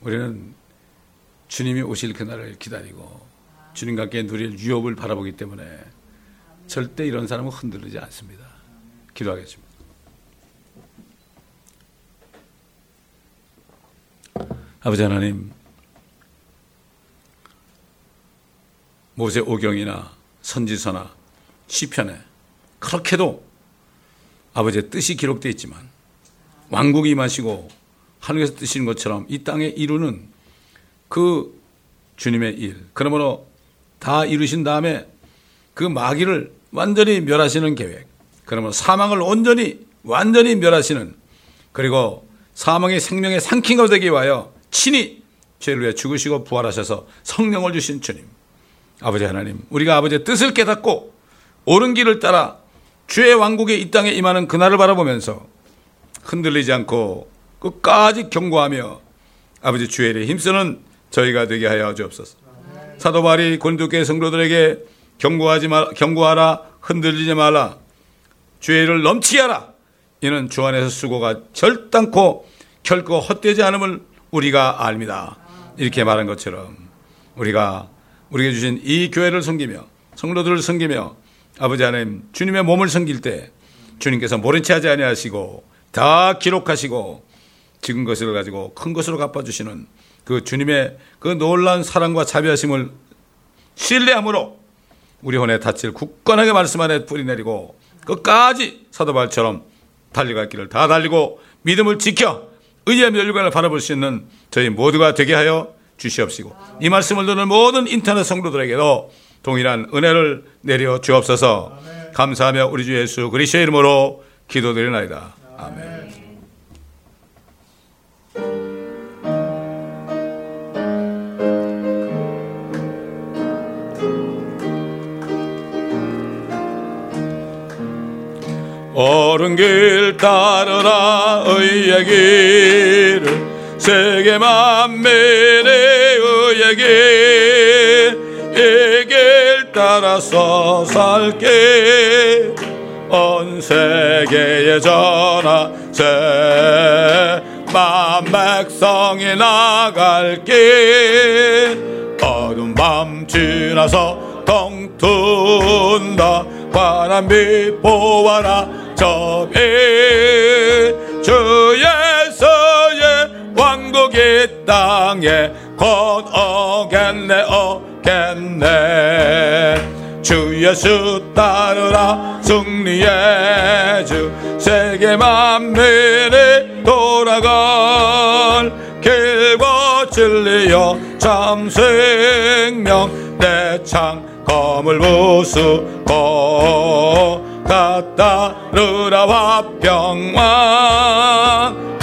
우리는 주님이 오실 그날을 기다리고 주님과 함께 누릴 유업을 바라보기 때문에 절대 이런 사람은 흔들리지 않습니다. 기도하겠습니다. 아버지 하나님, 모세 오경이나 선지서나 시편에 그렇게도 아버지의 뜻이 기록되어 있지만 왕국이 임하시고 하늘에서 뜨시는 것처럼 이 땅에 이루는 그 주님의 일. 그러므로 다 이루신 다음에 그 마귀를 완전히 멸하시는 계획. 그러면 사망을 온전히 완전히 멸하시는 그리고 사망의 생명의 상킹가 되기 위하여 친히 죄를 위해 죽으시고 부활하셔서 성령을 주신 주님. 아버지 하나님, 우리가 아버지의 뜻을 깨닫고 옳은 길을 따라 주의 왕국에 이 땅에 임하는 그날을 바라보면서 흔들리지 않고 끝까지 경고하며 아버지 주의 일에 힘쓰는 저희가 되게 하여 주옵소서. 사도 바리 고린도교 성도들에게 경고하지 말 경고하라 흔들리지 말라 주의 일을 넘치게 하라 이는 주 안에서 수고가 절단코 결코 헛되지 않음을 우리가 압니다. 이렇게 말한 것처럼 우리가 우리에게 주신 이 교회를 섬기며 성도들을 섬기며 아버지 하나님 주님의 몸을 섬길 때 주님께서 모른 채 하지 아니하시고 다 기록하시고 지금 것을 가지고 큰 것으로 갚아주시는 그 주님의 그 놀라운 사랑과 자비하심을 신뢰함으로 우리 혼의 닻을 굳건하게 말씀 안에 뿌리 내리고 끝까지 사도발처럼 달려갈 길을 다 달리고 믿음을 지켜 의의 멸관을 바라볼 수 있는 저희 모두가 되게 하여 주시옵시고 이 말씀을 듣는 모든 인터넷 성도들에게도 동일한 은혜를 내려 주옵소서 감사하며 우리 주 예수 그리스도의 이름으로 기도드리나이다. 아멘. 옳은 길 따르라 의의 길을 세계 만민의 의의 길이길 따라서 살게. 온 세계에 전하세 만 백성이 나갈게 어두운 밤 지나서 동툰다. 바람비 보아라. 저비 주 예수의 왕국이 땅에 곧 오겠네 오겠네. 주 예수 따르라 승리의 주 세계 만민이 돌아갈 길과 진리여 참 생명 내창 검을 부수고 따따르라 화평왕.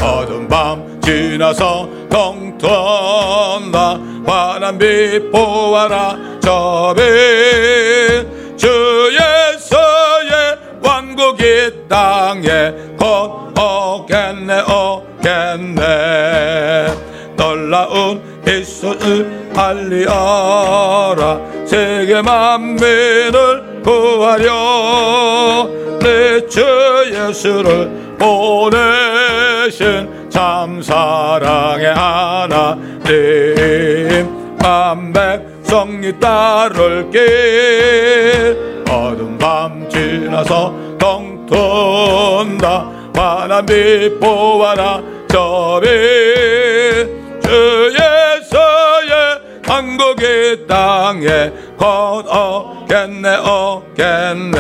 어두운 밤 지나서 동턴나 바람비 보아라. 저비 주 예수의 왕국이 땅에 곧 오겠네 오겠네. 놀라운 예수를 알리어라. 세계 만민을 구하려. 내 주 예수를 보내신 참 사랑의 하나님. 만백성이 따를게. 어두운 밤 지나서 동튼다. 바람이 보아라 저비 주 예수의 한국의 땅에 곧 오겠네 오겠네.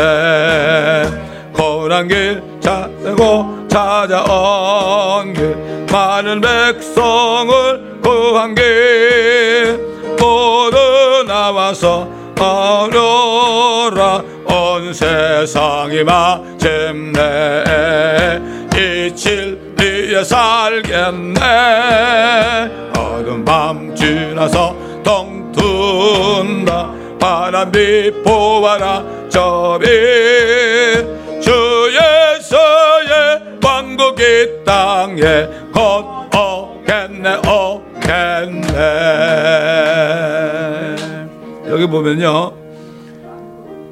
고난 길 찾고 찾아온 길 많은 백성을 구한 길 모두 나와서 어려라. 온 세상이 마침내 이 진리에 살겠네. 어두운 밤 지나서 동툰다. 바람비 보아라. 저비 이 땅에 곧 오겠네 오겠네 여기 보면요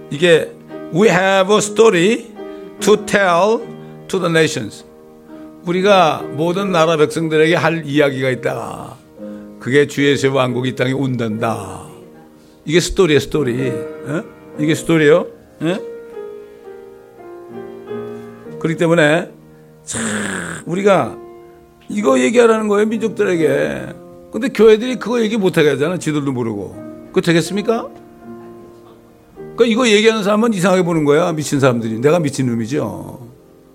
이게 we have a story to tell to the nations 우리가 모든 나라 백성들에게 할 이야기가 있다 그게 주 예수의 왕국이 땅에 온단다 이게 스토리야 스토리. 어? 이게 스토리요. 어? 그렇기 때문에 참 우리가 이거 얘기하라는 거예요 민족들에게. 근데 교회들이 그거 얘기 못하게 하잖아. 지들도 모르고. 그거 되겠습니까? 그 이거 얘기하는 사람은 이상하게 보는 거야. 미친 사람들이. 내가 미친 놈이죠.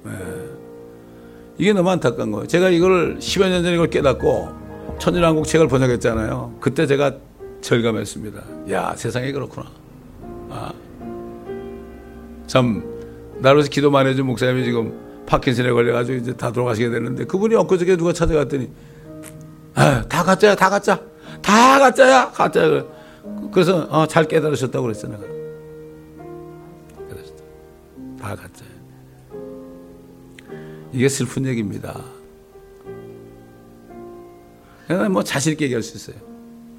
예. 이게 너무 안타까운 거예요. 제가 이걸 10여 년 전에 이걸 깨닫고 천일한국 책을 번역했잖아요. 그때 제가 절감했습니다. 야, 세상에 그렇구나. 아. 참, 나로서 기도 많이 해준 목사님이 지금 파킨슨에 걸려가지고 이제 다 돌아가시게 됐는데 그분이 엊그저께 누가 찾아갔더니 아, 다 가짜야, 다 가짜. 다 가짜야, 가짜야. 그래서 어, 잘 깨달으셨다고 그랬어, 내가. 깨달으셨다. 다 가짜야. 이게 슬픈 얘기입니다. 그냥 뭐 자신 있게 얘기할 수 있어요.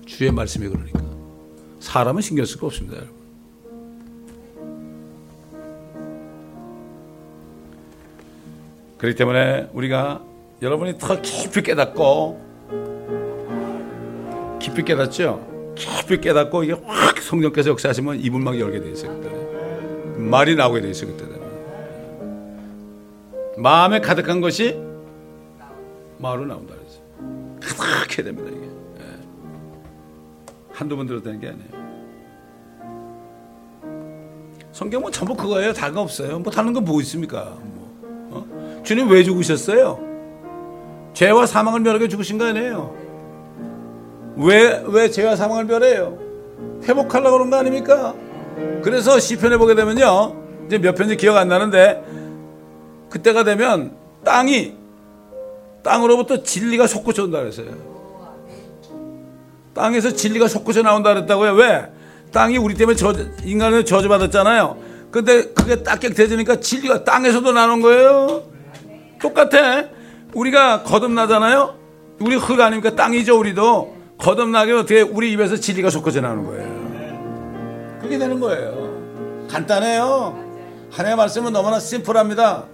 주의 말씀이 그러니까. 사람은 신경 쓸 거 없습니다, 여러분. 그렇기 때문에 우리가 여러분이 더 깊이 깨닫고 깊이 깨닫죠. 깊이 깨닫고 이게 확 성령께서 역사하시면 이불 막 열게 돼 있어요. 그때 말이 나오게 돼 있어요. 그때는 마음에 가득한 것이 말로 나온다 그랬어요. 가득해 됩니다 이게. 예. 한두 번 들었다는 게 아니에요. 성경은 뭐 전부 그거예요. 거 없어요. 뭐 다른 건 뭐 있습니까? 주님 왜 죽으셨어요? 죄와 사망을 멸하게 죽으신 거 아니에요? 왜, 왜 죄와 사망을 멸해요? 회복하려고 그런 거 아닙니까? 그래서 시편에 보게 되면요. 이제 몇 편인지 기억 안 나는데, 그때가 되면 땅이, 땅으로부터 진리가 솟구쳐 온다 그랬어요. 땅에서 진리가 솟구쳐 나온다 그랬다고요. 왜? 땅이 우리 때문에 저, 인간을 저주받았잖아요. 근데 그게 딱객되지니까 진리가 땅에서도 나는 거예요. 똑같아. 우리가 거듭나잖아요. 우리 흙 아닙니까? 땅이죠, 우리도. 거듭나게 어떻게 우리 입에서 진리가 솟구쳐 나오는 거예요. 그게 되는 거예요. 간단해요. 하나님의 말씀은 너무나 심플합니다.